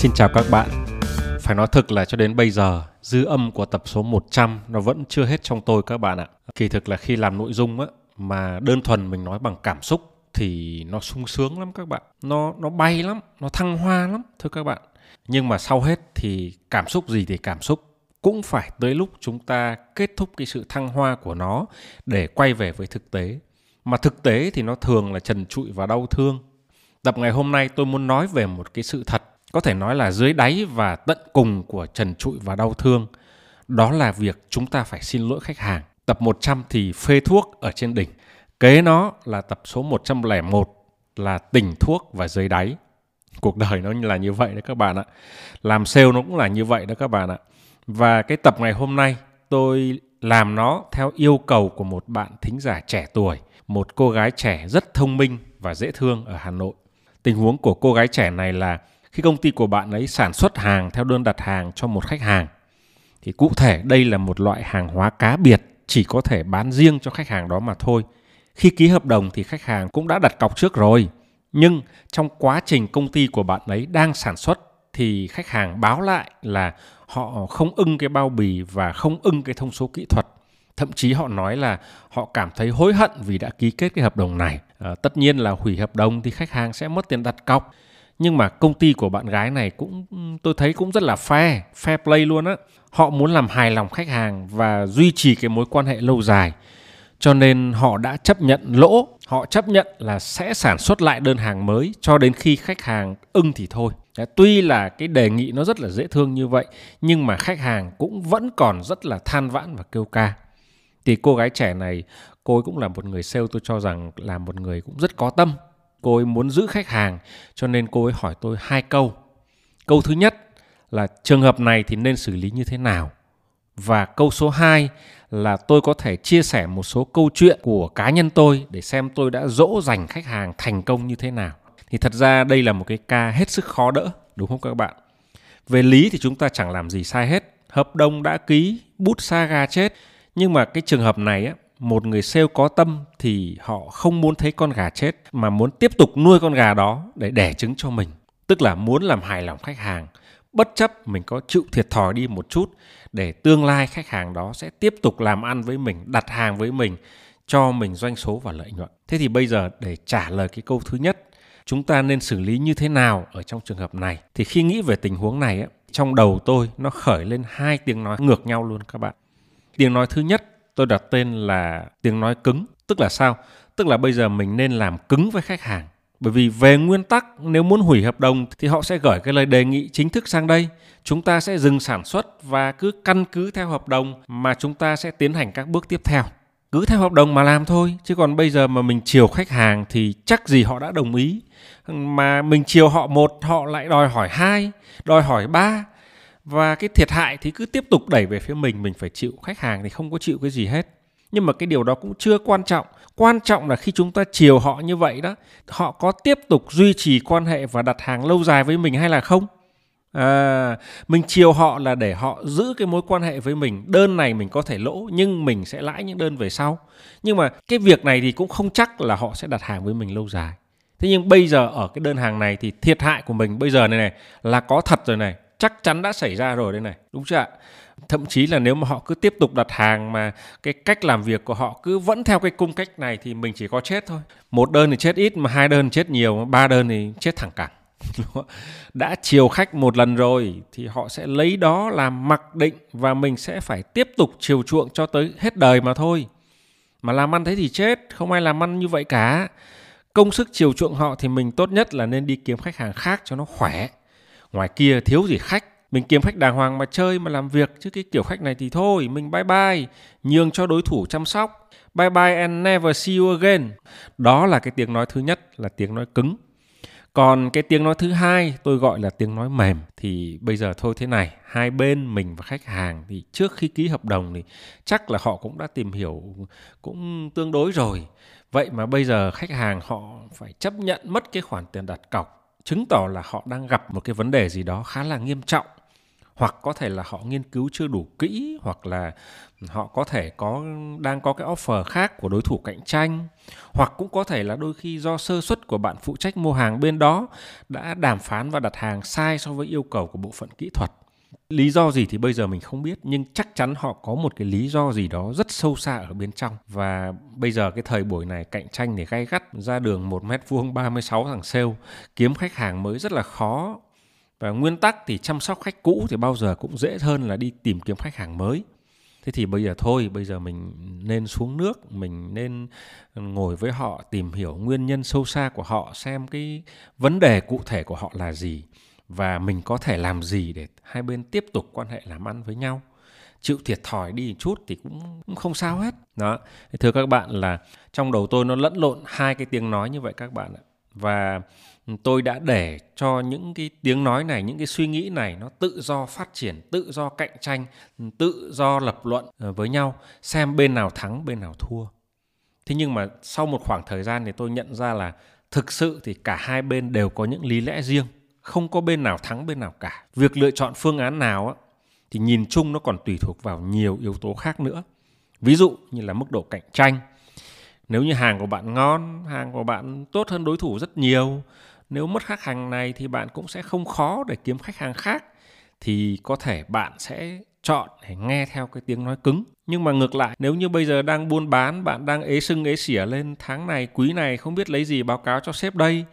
Xin chào các bạn. Phải nói thực là cho đến bây giờ, dư âm của tập số 100 nó vẫn chưa hết trong tôi các bạn ạ. Kỳ thực là khi làm nội dung á mà đơn thuần mình nói bằng cảm xúc thì nó sung sướng lắm các bạn. Nó nó bay lắm, nó thăng hoa lắm thưa các bạn. Nhưng mà sau hết thì cảm xúc gì thì cảm xúc cũng phải tới lúc chúng ta kết thúc cái sự thăng hoa của nó để quay về với thực tế. Mà thực tế thì nó thường là trần trụi và đau thương. Tập ngày hôm nay tôi muốn nói về một cái sự thật, có thể nói là dưới đáy và tận cùng của trần trụi và đau thương. Đó là việc chúng ta phải xin lỗi khách hàng. Tập 100 thì phê thuốc ở trên đỉnh. Kế nó là tập số 101 là tỉnh thuốc và dưới đáy. Cuộc đời nó là như vậy đấy các bạn ạ. Làm sale nó cũng là như vậy đó các bạn ạ. Và cái tập ngày hôm nay tôi làm nó theo yêu cầu của một bạn thính giả trẻ tuổi, một cô gái trẻ rất thông minh và dễ thương ở Hà Nội. Tình huống của cô gái trẻ này là khi công ty của bạn ấy sản xuất hàng theo đơn đặt hàng cho một khách hàng thì cụ thể đây là một loại hàng hóa cá biệt chỉ có thể bán riêng cho khách hàng đó mà thôi. Khi ký hợp đồng thì khách hàng cũng đã đặt cọc trước rồi. Nhưng trong quá trình công ty của bạn ấy đang sản xuất thì khách hàng báo lại là họ không ưng cái bao bì và không ưng cái thông số kỹ thuật. Thậm chí họ nói là họ cảm thấy hối hận vì đã ký kết cái hợp đồng này. À, tất nhiên là hủy hợp đồng thì khách hàng sẽ mất tiền đặt cọc nhưng mà công ty của bạn gái này cũng tôi thấy cũng rất là fair fair play luôn á họ muốn làm hài lòng khách hàng và duy trì cái mối quan hệ lâu dài cho nên họ đã chấp nhận lỗ họ chấp nhận là sẽ sản xuất lại đơn hàng mới cho đến khi khách hàng ưng thì thôi tuy là cái đề nghị nó rất là dễ thương như vậy nhưng mà khách hàng cũng vẫn còn rất là than vãn và kêu ca. Thì cô gái trẻ này cô ấy cũng là một người sale tôi cho rằng là một người cũng rất có tâm. Cô ấy muốn giữ khách hàng cho nên cô ấy hỏi tôi hai câu. Câu thứ nhất là trường hợp này thì nên xử lý như thế nào? Và câu số 2 là tôi có thể chia sẻ một số câu chuyện của cá nhân tôi để xem tôi đã dỗ dành khách hàng thành công như thế nào. Thì thật ra đây là một cái ca hết sức khó đỡ, đúng không các bạn? Về lý thì chúng ta chẳng làm gì sai hết. Hợp đồng đã ký, bút sa gà chết. Nhưng mà cái trường hợp này á, một người sale có tâm thì họ không muốn thấy con gà chết mà muốn tiếp tục nuôi con gà đó để đẻ trứng cho mình tức là muốn làm hài lòng khách hàng bất chấp mình có chịu thiệt thòi đi một chút để tương lai khách hàng đó sẽ tiếp tục làm ăn với mình đặt hàng với mình cho mình doanh số và lợi nhuận thế thì bây giờ để trả lời cái câu thứ nhất chúng ta nên xử lý như thế nào ở trong trường hợp này? Thì khi nghĩ về tình huống này trong đầu tôi nó khởi lên hai tiếng nói ngược nhau luôn các bạn. Tiếng nói thứ nhất tôi đặt tên là tiếng nói cứng. Tức là sao? Tức là bây giờ mình nên làm cứng với khách hàng. Bởi vì về nguyên tắc, nếu muốn hủy hợp đồng thì họ sẽ gửi cái lời đề nghị chính thức sang đây. Chúng ta sẽ dừng sản xuất và cứ căn cứ theo hợp đồng mà chúng ta sẽ tiến hành các bước tiếp theo cứ theo hợp đồng mà làm thôi, chứ còn bây giờ mà mình chiều khách hàng thì chắc gì họ đã đồng ý. Mà mình chiều họ một, họ lại đòi hỏi hai, đòi hỏi ba. Và cái thiệt hại thì cứ tiếp tục đẩy về phía mình mình phải chịu. Khách hàng thì không có chịu cái gì hết. Nhưng mà cái điều đó cũng chưa quan trọng. Quan trọng là khi chúng ta chiều họ như vậy đó, họ có tiếp tục duy trì quan hệ và đặt hàng lâu dài với mình hay là không? À, mình chiều họ là để họ giữ cái mối quan hệ với mình. Đơn này mình có thể lỗ nhưng mình sẽ lãi những đơn về sau. Nhưng mà cái việc này thì cũng không chắc là họ sẽ đặt hàng với mình lâu dài. Thế nhưng bây giờ ở cái đơn hàng này thì thiệt hại của mình bây giờ này này là có thật rồi này chắc chắn đã xảy ra rồi đây này đúng chưa ạ? Thậm chí là nếu mà họ cứ tiếp tục đặt hàng mà cái cách làm việc của họ cứ vẫn theo cái cung cách này thì mình chỉ có chết thôi. Một đơn thì chết ít mà hai đơn chết nhiều ba đơn thì chết thẳng cẳng. đã chiều khách một lần rồi thì họ sẽ lấy đó làm mặc định và mình sẽ phải tiếp tục chiều chuộng cho tới hết đời mà thôi. Mà làm ăn thế thì chết, không ai làm ăn như vậy cả. Công sức chiều chuộng họ thì mình tốt nhất là nên đi kiếm khách hàng khác cho nó khỏe. Ngoài kia thiếu gì khách, mình kiếm khách đàng hoàng mà chơi mà làm việc, chứ cái kiểu khách này thì thôi, mình bye bye, nhường cho đối thủ chăm sóc. Bye bye and never see you again. Đó là cái tiếng nói thứ nhất, là tiếng nói cứng còn cái tiếng nói thứ hai tôi gọi là tiếng nói mềm, thì bây giờ thôi thế này, hai bên mình và khách hàng thì trước khi ký hợp đồng thì chắc là họ cũng đã tìm hiểu cũng tương đối rồi. Vậy mà bây giờ khách hàng họ phải chấp nhận mất cái khoản tiền đặt cọc, chứng tỏ là họ đang gặp một cái vấn đề gì đó khá là nghiêm trọng hoặc có thể là họ nghiên cứu chưa đủ kỹ, hoặc là họ có thể có, đang có cái offer khác của đối thủ cạnh tranh, hoặc cũng có thể là đôi khi do sơ suất của bạn phụ trách mua hàng bên đó đã đàm phán và đặt hàng sai so với yêu cầu của bộ phận kỹ thuật. Lý do gì thì bây giờ mình không biết, nhưng chắc chắn họ có một cái lý do gì đó rất sâu xa ở bên trong. Và bây giờ cái thời buổi này cạnh tranh để gay gắt, ra đường một mét vuông 36 thằng sale, kiếm khách hàng mới rất là khó và nguyên tắc thì chăm sóc khách cũ thì bao giờ cũng dễ hơn là đi tìm kiếm khách hàng mới. Thế thì bây giờ thôi bây giờ mình nên xuống nước mình nên ngồi với họ tìm hiểu nguyên nhân sâu xa của họ xem cái vấn đề cụ thể của họ là gì. Và mình có thể làm gì để hai bên tiếp tục quan hệ làm ăn với nhau. Chịu thiệt thòi đi một chút thì cũng, cũng không sao hết. Đó. Thưa các bạn là trong đầu tôi nó lẫn lộn hai cái tiếng nói như vậy các bạn ạ và tôi đã để cho những cái tiếng nói này những cái suy nghĩ này nó tự do phát triển tự do cạnh tranh tự do lập luận ờ, với nhau xem bên nào thắng bên nào thua. Thế nhưng mà sau một khoảng thời gian thì tôi nhận ra là thực sự thì cả hai bên đều có những lý lẽ riêng không có bên nào thắng bên nào cả. Việc lựa chọn phương án nào á, thì nhìn chung nó còn tùy thuộc vào nhiều yếu tố khác nữa. Ví dụ như là mức độ cạnh tranh nếu như hàng của bạn ngon, hàng của bạn tốt hơn đối thủ rất nhiều, nếu mất khách hàng này thì bạn cũng sẽ không khó để kiếm khách hàng khác, thì có thể bạn sẽ chọn để nghe theo cái tiếng nói cứng. Nhưng mà ngược lại, nếu như bây giờ đang buôn bán, bạn đang ế sưng, ế xỉa lên, tháng này, quý này không biết lấy gì báo cáo cho sếp đây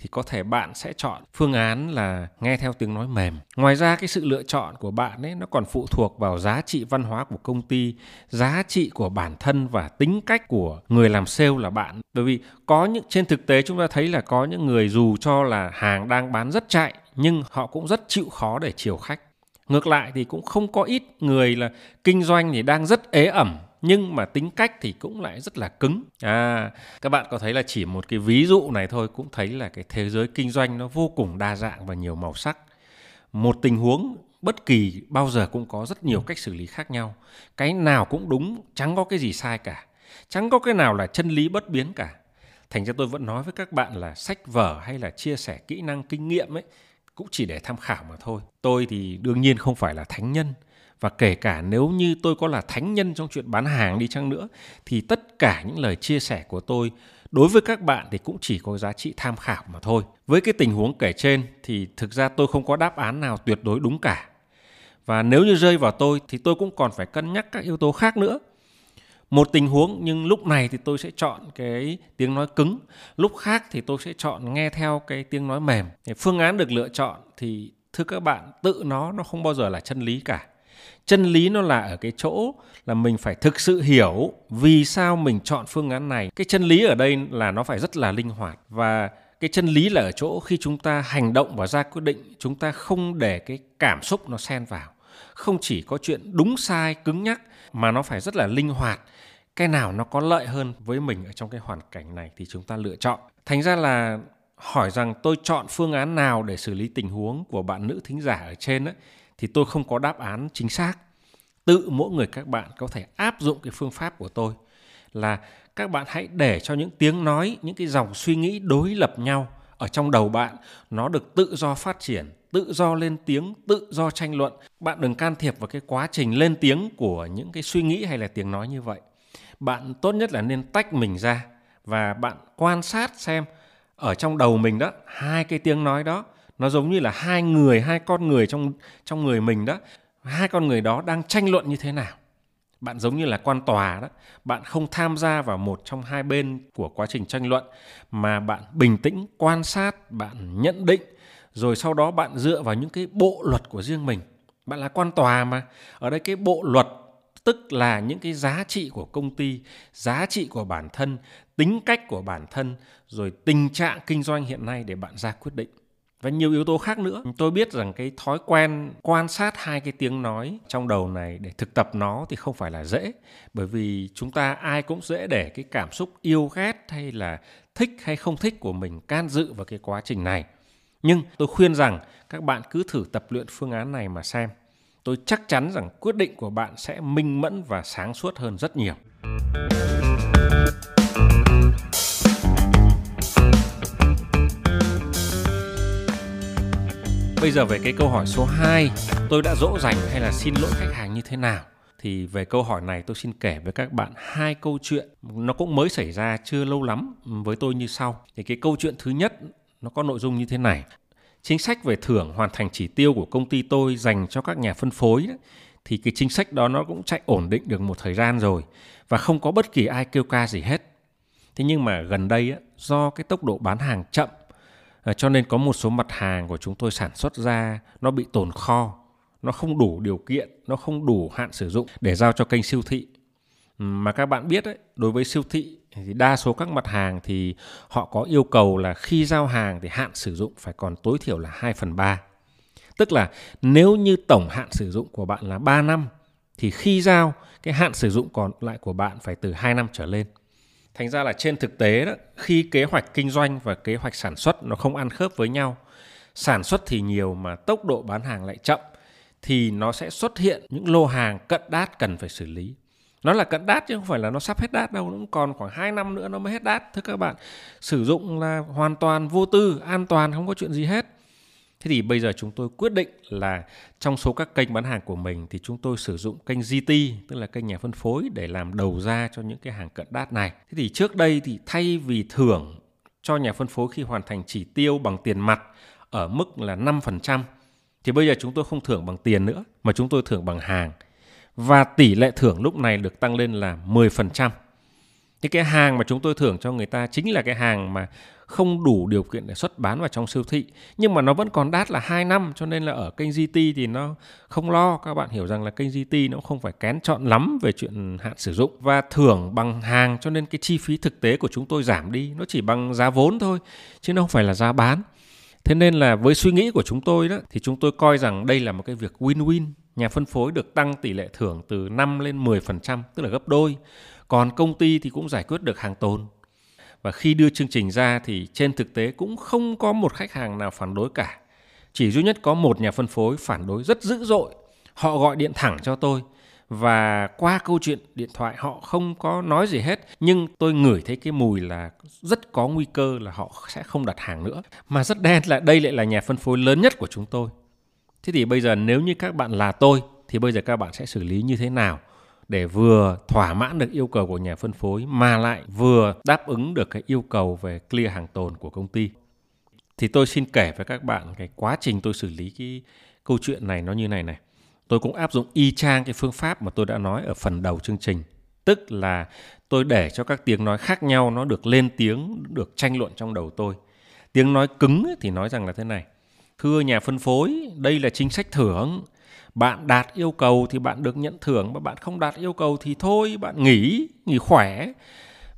thì có thể bạn sẽ chọn phương án là nghe theo tiếng nói mềm. Ngoài ra cái sự lựa chọn của bạn ấy nó còn phụ thuộc vào giá trị văn hóa của công ty, giá trị của bản thân và tính cách của người làm sale là bạn. Bởi vì có những trên thực tế chúng ta thấy là có những người dù cho là hàng đang bán rất chạy nhưng họ cũng rất chịu khó để chiều khách. Ngược lại thì cũng không có ít người là kinh doanh thì đang rất ế ẩm nhưng mà tính cách thì cũng lại rất là cứng. À các bạn có thấy là chỉ một cái ví dụ này thôi, cũng thấy là cái thế giới kinh doanh nó vô cùng đa dạng và nhiều màu sắc. Một tình huống bất kỳ bao giờ cũng có rất nhiều cách xử lý khác nhau. Cái nào cũng đúng, chẳng có cái gì sai cả. Chẳng có cái nào là chân lý bất biến cả. Thành ra tôi vẫn nói với các bạn là sách vở hay là chia sẻ kỹ năng kinh nghiệm ấy, cũng chỉ để tham khảo mà thôi. Tôi thì đương nhiên không phải là thánh nhân và kể cả nếu như tôi có là thánh nhân trong chuyện bán hàng đi chăng nữa, thì tất cả những lời chia sẻ của tôi đối với các bạn thì cũng chỉ có giá trị tham khảo mà thôi. Với cái tình huống kể trên thì thực ra tôi không có đáp án nào tuyệt đối đúng cả. Và nếu như rơi vào tôi thì tôi cũng còn phải cân nhắc các yếu tố khác nữa. Một tình huống nhưng lúc này thì tôi sẽ chọn cái tiếng nói cứng, lúc khác thì tôi sẽ chọn nghe theo cái tiếng nói mềm. Phương án được lựa chọn thì, thưa các bạn, tự nó nó không bao giờ là chân lý cả chân lý nó là ở cái chỗ là mình phải thực sự hiểu vì sao mình chọn phương án này. Cái chân lý ở đây là nó phải rất là linh hoạt và cái chân lý là ở chỗ khi chúng ta hành động và ra quyết định chúng ta không để cái cảm xúc nó xen vào. Không chỉ có chuyện đúng sai cứng nhắc mà nó phải rất là linh hoạt. Cái nào nó có lợi hơn với mình ở trong cái hoàn cảnh này thì chúng ta lựa chọn. Thành ra là hỏi rằng tôi chọn phương án nào để xử lý tình huống của bạn nữ thính giả ở trên ấy, thì tôi không có đáp án chính xác. Tự mỗi người các bạn có thể áp dụng cái phương pháp của tôi là các bạn hãy để cho những tiếng nói, những cái dòng suy nghĩ đối lập nhau ở trong đầu bạn. Nó được tự do phát triển, tự do lên tiếng, tự do tranh luận. Bạn đừng can thiệp vào cái quá trình lên tiếng của những cái suy nghĩ hay là tiếng nói như vậy. Bạn tốt nhất là nên tách mình ra và bạn quan sát xem ở trong đầu mình đó, hai cái tiếng nói đó nó giống như là hai người, hai con người trong trong người mình đó. Hai con người đó đang tranh luận như thế nào? Bạn giống như là quan tòa đó. Bạn không tham gia vào một trong hai bên của quá trình tranh luận, mà bạn bình tĩnh quan sát, bạn nhận định, rồi sau đó bạn dựa vào những cái bộ luật của riêng mình. Bạn là quan tòa mà. Ở đây cái bộ luật, tức là những cái giá trị của công ty, giá trị của bản thân, tính cách của bản thân, rồi tình trạng kinh doanh hiện nay để bạn ra quyết định và nhiều yếu tố khác nữa. Tôi biết rằng cái thói quen quan sát hai cái tiếng nói trong đầu này để thực tập nó thì không phải là dễ. Bởi vì chúng ta ai cũng dễ để cái cảm xúc yêu ghét hay là thích hay không thích của mình can dự vào cái quá trình này. Nhưng tôi khuyên rằng các bạn cứ thử tập luyện phương án này mà xem. Tôi chắc chắn rằng quyết định của bạn sẽ minh mẫn và sáng suốt hơn rất nhiều. Bây giờ về cái câu hỏi số 2, tôi đã dỗ dành hay là xin lỗi khách hàng như thế nào? Thì về câu hỏi này tôi xin kể với các bạn hai câu chuyện nó cũng mới xảy ra chưa lâu lắm với tôi như sau. Thì cái câu chuyện thứ nhất nó có nội dung như thế này. Chính sách về thưởng hoàn thành chỉ tiêu của công ty tôi dành cho các nhà phân phối đấy, thì cái chính sách đó nó cũng chạy ổn định được một thời gian rồi và không có bất kỳ ai kêu ca gì hết. Thế nhưng mà gần đây do cái tốc độ bán hàng chậm à, cho nên có một số mặt hàng của chúng tôi sản xuất ra nó bị tồn kho, nó không đủ điều kiện, nó không đủ hạn sử dụng để giao cho kênh siêu thị. Mà các bạn biết đấy, đối với siêu thị thì đa số các mặt hàng thì họ có yêu cầu là khi giao hàng thì hạn sử dụng phải còn tối thiểu là 2 phần 3. Tức là nếu như tổng hạn sử dụng của bạn là 3 năm thì khi giao cái hạn sử dụng còn lại của bạn phải từ 2 năm trở lên. Thành ra là trên thực tế đó, khi kế hoạch kinh doanh và kế hoạch sản xuất nó không ăn khớp với nhau, sản xuất thì nhiều mà tốc độ bán hàng lại chậm thì nó sẽ xuất hiện những lô hàng cận đát cần phải xử lý. Nó là cận đát chứ không phải là nó sắp hết đát đâu, nó còn khoảng 2 năm nữa nó mới hết đát. Thưa các bạn, sử dụng là hoàn toàn vô tư, an toàn, không có chuyện gì hết. Thế thì bây giờ chúng tôi quyết định là trong số các kênh bán hàng của mình thì chúng tôi sử dụng kênh GT, tức là kênh nhà phân phối để làm đầu ra cho những cái hàng cận đát này. Thế thì trước đây thì thay vì thưởng cho nhà phân phối khi hoàn thành chỉ tiêu bằng tiền mặt ở mức là 5%, thì bây giờ chúng tôi không thưởng bằng tiền nữa mà chúng tôi thưởng bằng hàng. Và tỷ lệ thưởng lúc này được tăng lên là 10%. Thì cái hàng mà chúng tôi thưởng cho người ta chính là cái hàng mà không đủ điều kiện để xuất bán vào trong siêu thị, nhưng mà nó vẫn còn đắt là 2 năm, cho nên là ở kênh GT thì nó không lo. Các bạn hiểu rằng là kênh GT nó không phải kén chọn lắm về chuyện hạn sử dụng và thưởng bằng hàng, cho nên cái chi phí thực tế của chúng tôi giảm đi, nó chỉ bằng giá vốn thôi, chứ nó không phải là giá bán. Thế nên là với suy nghĩ của chúng tôi đó, thì chúng tôi coi rằng đây là một cái việc win-win. Nhà phân phối được tăng tỷ lệ thưởng từ 5 lên 10% tức là gấp đôi. Còn công ty thì cũng giải quyết được hàng tồn và khi đưa chương trình ra thì trên thực tế cũng không có một khách hàng nào phản đối cả. Chỉ duy nhất có một nhà phân phối phản đối rất dữ dội. Họ gọi điện thẳng cho tôi. Và qua câu chuyện điện thoại họ không có nói gì hết. Nhưng tôi ngửi thấy cái mùi là rất có nguy cơ là họ sẽ không đặt hàng nữa. Mà rất đen là đây lại là nhà phân phối lớn nhất của chúng tôi. Thế thì bây giờ nếu như các bạn là tôi thì bây giờ các bạn sẽ xử lý như thế nào? Để vừa thỏa mãn được yêu cầu của nhà phân phối mà lại vừa đáp ứng được cái yêu cầu về clear hàng tồn của công ty. Thì tôi xin kể với các bạn cái quá trình tôi xử lý cái câu chuyện này nó như này này. Tôi cũng áp dụng y chang cái phương pháp mà tôi đã nói ở phần đầu chương trình. Tức là tôi để cho các tiếng nói khác nhau nó được lên tiếng, được tranh luận trong đầu tôi. Tiếng nói cứng thì nói rằng là thế này. Thưa nhà phân phối, đây là chính sách thưởng bạn đạt yêu cầu thì bạn được nhận thưởng, mà bạn không đạt yêu cầu thì thôi, bạn nghỉ nghỉ khỏe.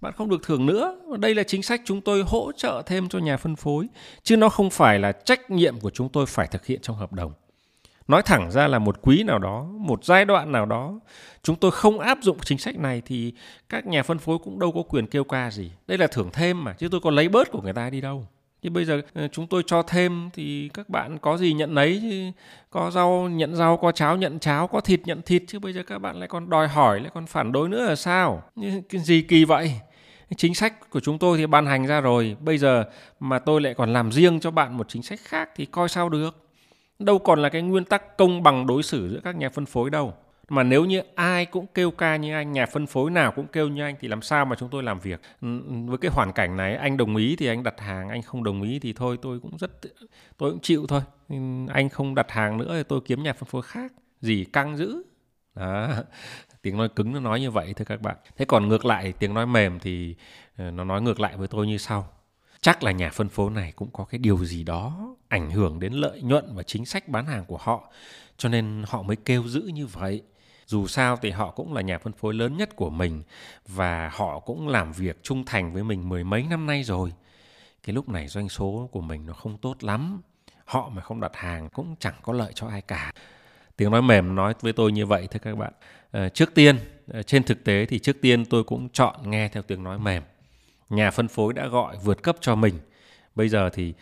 Bạn không được thưởng nữa. Đây là chính sách chúng tôi hỗ trợ thêm cho nhà phân phối, chứ nó không phải là trách nhiệm của chúng tôi phải thực hiện trong hợp đồng. Nói thẳng ra là một quý nào đó, một giai đoạn nào đó, chúng tôi không áp dụng chính sách này thì các nhà phân phối cũng đâu có quyền kêu ca gì. Đây là thưởng thêm mà, chứ tôi có lấy bớt của người ta đi đâu thì bây giờ ờ, chúng tôi cho thêm thì các bạn có gì nhận lấy chứ, có rau nhận rau, có cháo nhận cháo, có thịt nhận thịt chứ bây giờ các bạn lại còn đòi hỏi, lại còn phản đối nữa là sao? Cái gì kỳ vậy? Chính sách của chúng tôi thì ban hành ra rồi, bây giờ mà tôi lại còn làm riêng cho bạn một chính sách khác thì coi sao được? Đâu còn là cái nguyên tắc công bằng đối xử giữa các nhà phân phối đâu mà nếu như ai cũng kêu ca như anh, nhà phân phối nào cũng kêu như anh thì làm sao mà chúng tôi làm việc? Ừ, với cái hoàn cảnh này, anh đồng ý thì anh đặt hàng, anh không đồng ý thì thôi, tôi cũng rất, tôi cũng chịu thôi. Ừ, anh không đặt hàng nữa thì tôi kiếm nhà phân phối khác, gì căng dữ. Đó, tiếng nói cứng nó nói như vậy thôi các bạn. Thế còn ngược lại, tiếng nói mềm thì ờ, nó nói ngược lại với tôi như sau. Chắc là nhà phân phối này cũng có cái điều gì đó ảnh hưởng đến lợi nhuận và chính sách bán hàng của họ, cho nên họ mới kêu giữ như vậy dù sao thì họ cũng là nhà phân phối lớn nhất của mình và họ cũng làm việc trung thành với mình mười mấy năm nay rồi. Cái lúc này doanh số của mình nó không tốt lắm họ mà không đặt hàng cũng chẳng có lợi cho ai cả. Tiếng nói mềm nói với tôi như vậy thưa các bạn. À, trước tiên ờ, trên thực tế thì trước tiên tôi cũng chọn nghe theo tiếng nói mềm. Nhà phân phối đã gọi vượt cấp cho mình. Bây giờ thì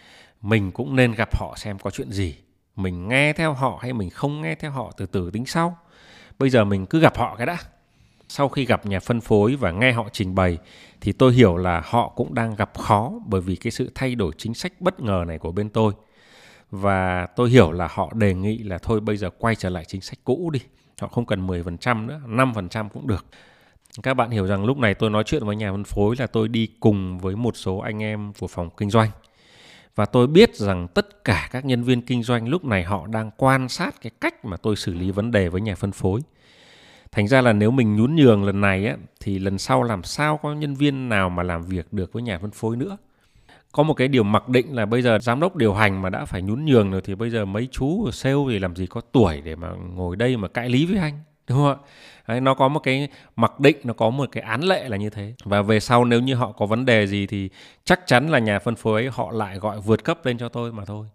mình cũng nên gặp họ xem có chuyện gì. Mình nghe theo họ hay mình không nghe theo họ từ từ tính sau bây giờ mình cứ gặp họ cái đã. Sau khi gặp nhà phân phối và nghe họ trình bày, thì tôi hiểu là họ cũng đang gặp khó bởi vì cái sự thay đổi chính sách bất ngờ này của bên tôi. Và tôi hiểu là họ đề nghị là thôi bây giờ quay trở lại chính sách cũ đi. Họ không cần 10% nữa 5% cũng được. Các bạn hiểu rằng lúc này tôi nói chuyện với nhà phân phối là tôi đi cùng với một số anh em của phòng kinh doanh và tôi biết rằng tất cả các nhân viên kinh doanh lúc này họ đang quan sát cái cách mà tôi xử lý vấn đề với nhà phân phối. Thành ra là nếu mình nhún nhường lần này á, thì lần sau làm sao có nhân viên nào mà làm việc được với nhà phân phối nữa? Có một cái điều mặc định là bây giờ giám đốc điều hành mà đã phải nhún nhường rồi thì bây giờ mấy chú sale thì làm gì có tuổi để mà ngồi đây mà cãi lý với anh? Đúng không ạ Đấy, nó có một cái mặc định nó có một cái án lệ là như thế. Và về sau nếu như họ có vấn đề gì thì chắc chắn là nhà phân phối họ lại gọi vượt cấp lên cho tôi mà thôi.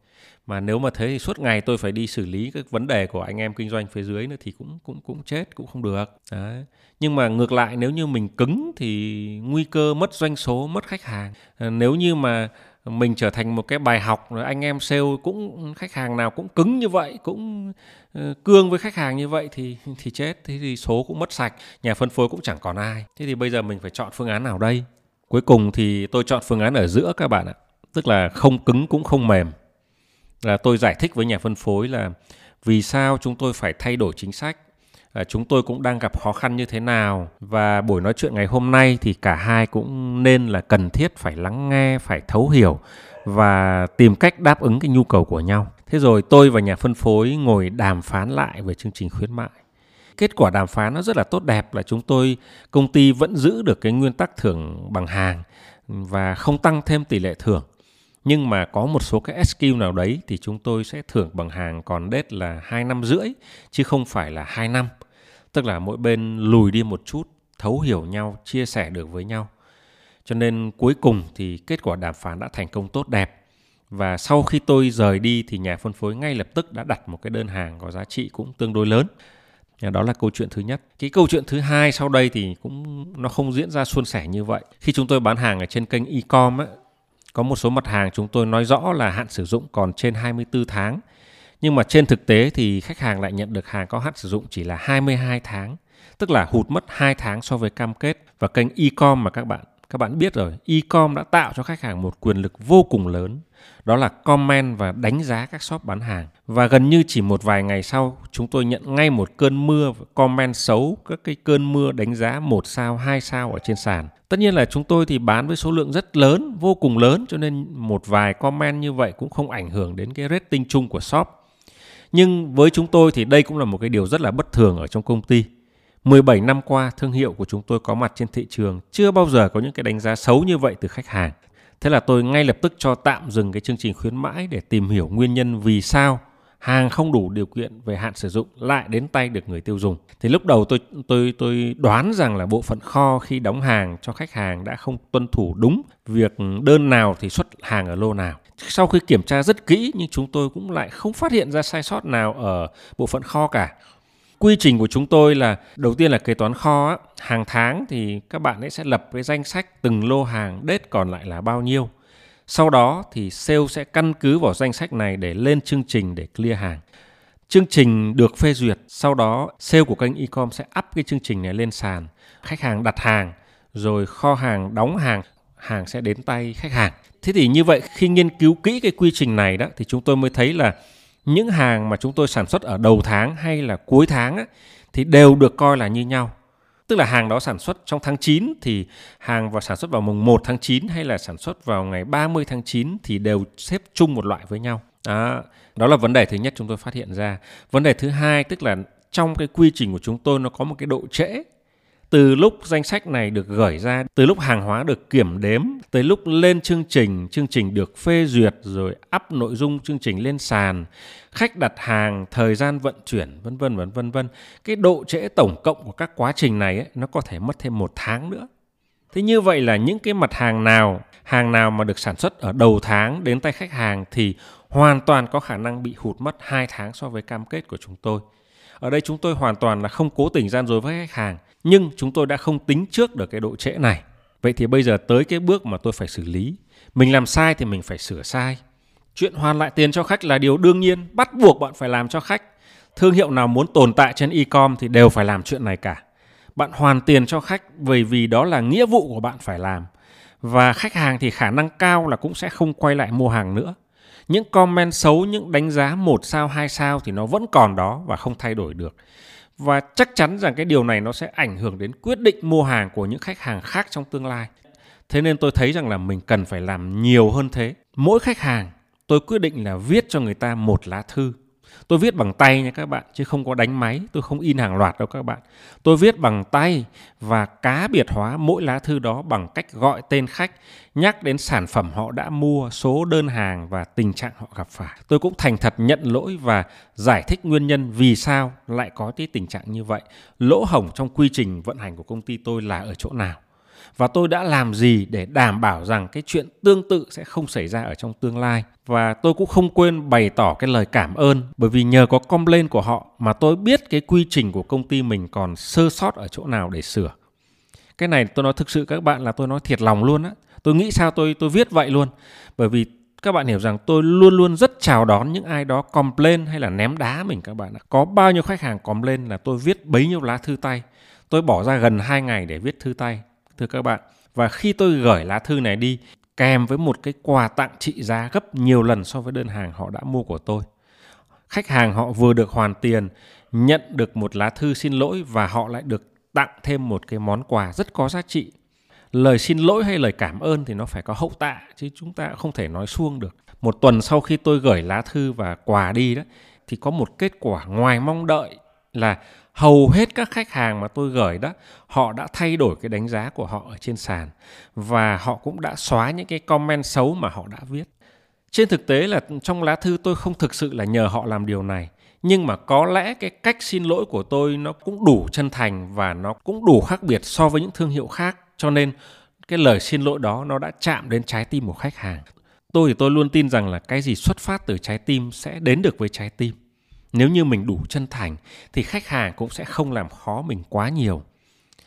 Mà nếu mà thế thì suốt ngày tôi phải đi xử lý các vấn đề của anh em kinh doanh phía dưới nữa thì cũng cũng cũng chết cũng không được. Đấy. Nhưng mà ngược lại nếu như mình cứng thì nguy cơ mất doanh số mất khách hàng. Ờ, nếu như mà mình trở thành một cái bài học, rồi anh em sale cũng, khách hàng nào cũng cứng như vậy, cũng ờ, cương với khách hàng như vậy thì thì chết. Thế thì số cũng mất sạch, nhà phân phối cũng chẳng còn ai. Thế thì bây giờ mình phải chọn phương án nào đây? Cuối cùng thì tôi chọn phương án ở giữa các bạn ạ. Tức là không cứng cũng không mềm. Là tôi giải thích với nhà phân phối là vì sao chúng tôi phải thay đổi chính sách. Ờ, chúng tôi cũng đang gặp khó khăn như thế nào. Và buổi nói chuyện ngày hôm nay thì cả hai cũng nên là cần thiết phải lắng nghe, phải thấu hiểu và tìm cách đáp ứng cái nhu cầu của nhau. Thế rồi tôi và nhà phân phối ngồi đàm phán lại về chương trình khuyến mại. Kết quả đàm phán nó rất là tốt đẹp là chúng tôi, công ty vẫn giữ được cái nguyên tắc thưởng bằng hàng và không tăng thêm tỷ lệ thưởng. Nhưng mà có một số cái SQ nào đấy thì chúng tôi sẽ thưởng bằng hàng còn đết là 2 năm rưỡi, chứ không phải là 2 năm. Tức là mỗi bên lùi đi một chút, thấu hiểu nhau, chia sẻ được với nhau. Cho nên cuối cùng thì kết quả đàm phán đã thành công tốt đẹp. Và sau khi tôi rời đi thì nhà phân phối ngay lập tức đã đặt một cái đơn hàng có giá trị cũng tương đối lớn. Đó là câu chuyện thứ nhất. Cái câu chuyện thứ hai sau đây thì cũng nó không diễn ra suôn sẻ như vậy. Khi chúng tôi bán hàng ở trên kênh e-com ấy, có một số mặt hàng chúng tôi nói rõ là hạn sử dụng còn trên 24 tháng. Nhưng mà trên thực tế thì khách hàng lại nhận được hàng có hạn sử dụng chỉ là 22 tháng. Tức là hụt mất 2 tháng so với cam kết. Và kênh e-com mà các bạn các bạn biết rồi, e-com đã tạo cho khách hàng một quyền lực vô cùng lớn. Đó là comment và đánh giá các shop bán hàng. Và gần như chỉ một vài ngày sau, chúng tôi nhận ngay một cơn mưa comment xấu, các cái cơn mưa đánh giá một sao, hai sao ở trên sàn. Tất nhiên là chúng tôi thì bán với số lượng rất lớn, vô cùng lớn cho nên một vài comment như vậy cũng không ảnh hưởng đến cái rating chung của shop. Nhưng với chúng tôi thì đây cũng là một cái điều rất là bất thường ở trong công ty. 17 năm qua, thương hiệu của chúng tôi có mặt trên thị trường chưa bao giờ có những cái đánh giá xấu như vậy từ khách hàng. Thế là tôi ngay lập tức cho tạm dừng cái chương trình khuyến mãi để tìm hiểu nguyên nhân vì sao hàng không đủ điều kiện về hạn sử dụng lại đến tay được người tiêu dùng. Thì lúc đầu tôi tôi tôi đoán rằng là bộ phận kho khi đóng hàng cho khách hàng đã không tuân thủ đúng việc đơn nào thì xuất hàng ở lô nào. Sau khi kiểm tra rất kỹ nhưng chúng tôi cũng lại không phát hiện ra sai sót nào ở bộ phận kho cả. Quy trình của chúng tôi là đầu tiên là kế toán kho hàng tháng thì các bạn ấy sẽ lập cái danh sách từng lô hàng đết còn lại là bao nhiêu sau đó thì sale sẽ căn cứ vào danh sách này để lên chương trình để clear hàng. Chương trình được phê duyệt, sau đó sale của kênh e-com sẽ up cái chương trình này lên sàn. Khách hàng đặt hàng, rồi kho hàng đóng hàng, hàng sẽ đến tay khách hàng. Thế thì như vậy khi nghiên cứu kỹ cái quy trình này đó thì chúng tôi mới thấy là những hàng mà chúng tôi sản xuất ở đầu tháng hay là cuối tháng á, thì đều được coi là như nhau. Tức là hàng đó sản xuất trong tháng 9 thì hàng vào sản xuất vào mùng 1 tháng 9 hay là sản xuất vào ngày 30 tháng 9 thì đều xếp chung một loại với nhau. Đó, đó là vấn đề thứ nhất chúng tôi phát hiện ra. Vấn đề thứ hai tức là trong cái quy trình của chúng tôi nó có một cái độ trễ từ lúc danh sách này được gửi ra, từ lúc hàng hóa được kiểm đếm, tới lúc lên chương trình, chương trình được phê duyệt rồi up nội dung chương trình lên sàn, khách đặt hàng, thời gian vận chuyển, vân vân vân vân vân. Cái độ trễ tổng cộng của các quá trình này ấy, nó có thể mất thêm một tháng nữa. Thế như vậy là những cái mặt hàng nào, hàng nào mà được sản xuất ở đầu tháng đến tay khách hàng thì hoàn toàn có khả năng bị hụt mất 2 tháng so với cam kết của chúng tôi. Ở đây chúng tôi hoàn toàn là không cố tình gian dối với khách hàng, nhưng chúng tôi đã không tính trước được cái độ trễ này. Vậy thì bây giờ tới cái bước mà tôi phải xử lý. Mình làm sai thì mình phải sửa sai. Chuyện hoàn lại tiền cho khách là điều đương nhiên, bắt buộc bạn phải làm cho khách. Thương hiệu nào muốn tồn tại trên ecom thì đều phải làm chuyện này cả. Bạn hoàn tiền cho khách bởi vì đó là nghĩa vụ của bạn phải làm. Và khách hàng thì khả năng cao là cũng sẽ không quay lại mua hàng nữa. những comment xấu những đánh giá một sao hai sao thì nó vẫn còn đó và không thay đổi được và chắc chắn rằng cái điều này nó sẽ ảnh hưởng đến quyết định mua hàng của những khách hàng khác trong tương lai. Thế nên tôi thấy rằng là mình cần phải làm nhiều hơn thế. Mỗi khách hàng, tôi quyết định là viết cho người ta một lá thư. Tôi viết bằng tay nha các bạn, chứ không có đánh máy, tôi không in hàng loạt đâu các bạn. Tôi viết bằng tay và cá biệt hóa mỗi lá thư đó bằng cách gọi tên khách, nhắc đến sản phẩm họ đã mua, số đơn hàng và tình trạng họ gặp phải. Tôi cũng thành thật nhận lỗi và giải thích nguyên nhân vì sao lại có cái tình trạng như vậy. Lỗ hổng trong quy trình vận hành của công ty tôi là ở chỗ nào và tôi đã làm gì để đảm bảo rằng cái chuyện tương tự sẽ không xảy ra ở trong tương lai? Và tôi cũng không quên bày tỏ cái lời cảm ơn, bởi vì nhờ có complain của họ mà tôi biết cái quy trình của công ty mình còn sơ sót ở chỗ nào để sửa. Cái này tôi nói thực sự, các bạn là tôi nói thiệt lòng luôn á. Tôi nghĩ sao tôi tôi viết vậy luôn. Bởi vì các bạn hiểu rằng tôi luôn luôn rất chào đón những ai đó complain hay là ném đá mình, các bạn ạ. Có bao nhiêu khách hàng complain là tôi viết bấy nhiêu lá thư tay. Tôi bỏ ra gần 2 ngày để viết thư tay thưa các bạn. Và khi tôi gửi lá thư này đi kèm với một cái quà tặng trị giá gấp nhiều lần so với đơn hàng họ đã mua của tôi. Khách hàng họ vừa được hoàn tiền, nhận được một lá thư xin lỗi và họ lại được tặng thêm một cái món quà rất có giá trị. Lời xin lỗi hay lời cảm ơn thì nó phải có hậu tạ chứ chúng ta không thể nói suông được. Một tuần sau khi tôi gửi lá thư và quà đi đó thì có một kết quả ngoài mong đợi là hầu hết các khách hàng mà tôi gửi đó, họ đã thay đổi cái đánh giá của họ ở trên sàn và họ cũng đã xóa những cái comment xấu mà họ đã viết. Trên thực tế là trong lá thư tôi không thực sự là nhờ họ làm điều này, nhưng mà có lẽ cái cách xin lỗi của tôi nó cũng đủ chân thành và nó cũng đủ khác biệt so với những thương hiệu khác, cho nên cái lời xin lỗi đó nó đã chạm đến trái tim của khách hàng. Tôi thì tôi luôn tin rằng là cái gì xuất phát từ trái tim sẽ đến được với trái tim nếu như mình đủ chân thành thì khách hàng cũng sẽ không làm khó mình quá nhiều.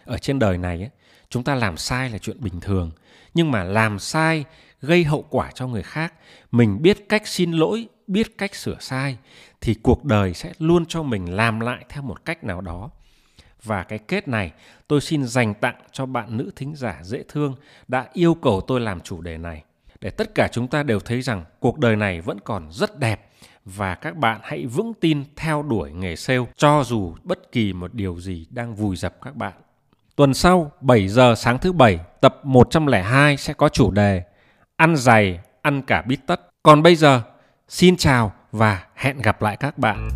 Ở trên đời này ấy, chúng ta làm sai là chuyện bình thường. Nhưng mà làm sai gây hậu quả cho người khác. Mình biết cách xin lỗi biết cách sửa sai thì cuộc đời sẽ luôn cho mình làm lại theo một cách nào đó. Và cái kết này tôi xin dành tặng cho bạn nữ thính giả dễ thương đã yêu cầu tôi làm chủ đề này. Để tất cả chúng ta đều thấy rằng cuộc đời này vẫn còn rất đẹp và các bạn hãy vững tin theo đuổi nghề sale cho dù bất kỳ một điều gì đang vùi dập các bạn. Tuần sau 7 giờ sáng thứ bảy tập 102 sẽ có chủ đề ăn dày, ăn cả bít tất. Còn bây giờ, xin chào và hẹn gặp lại các bạn.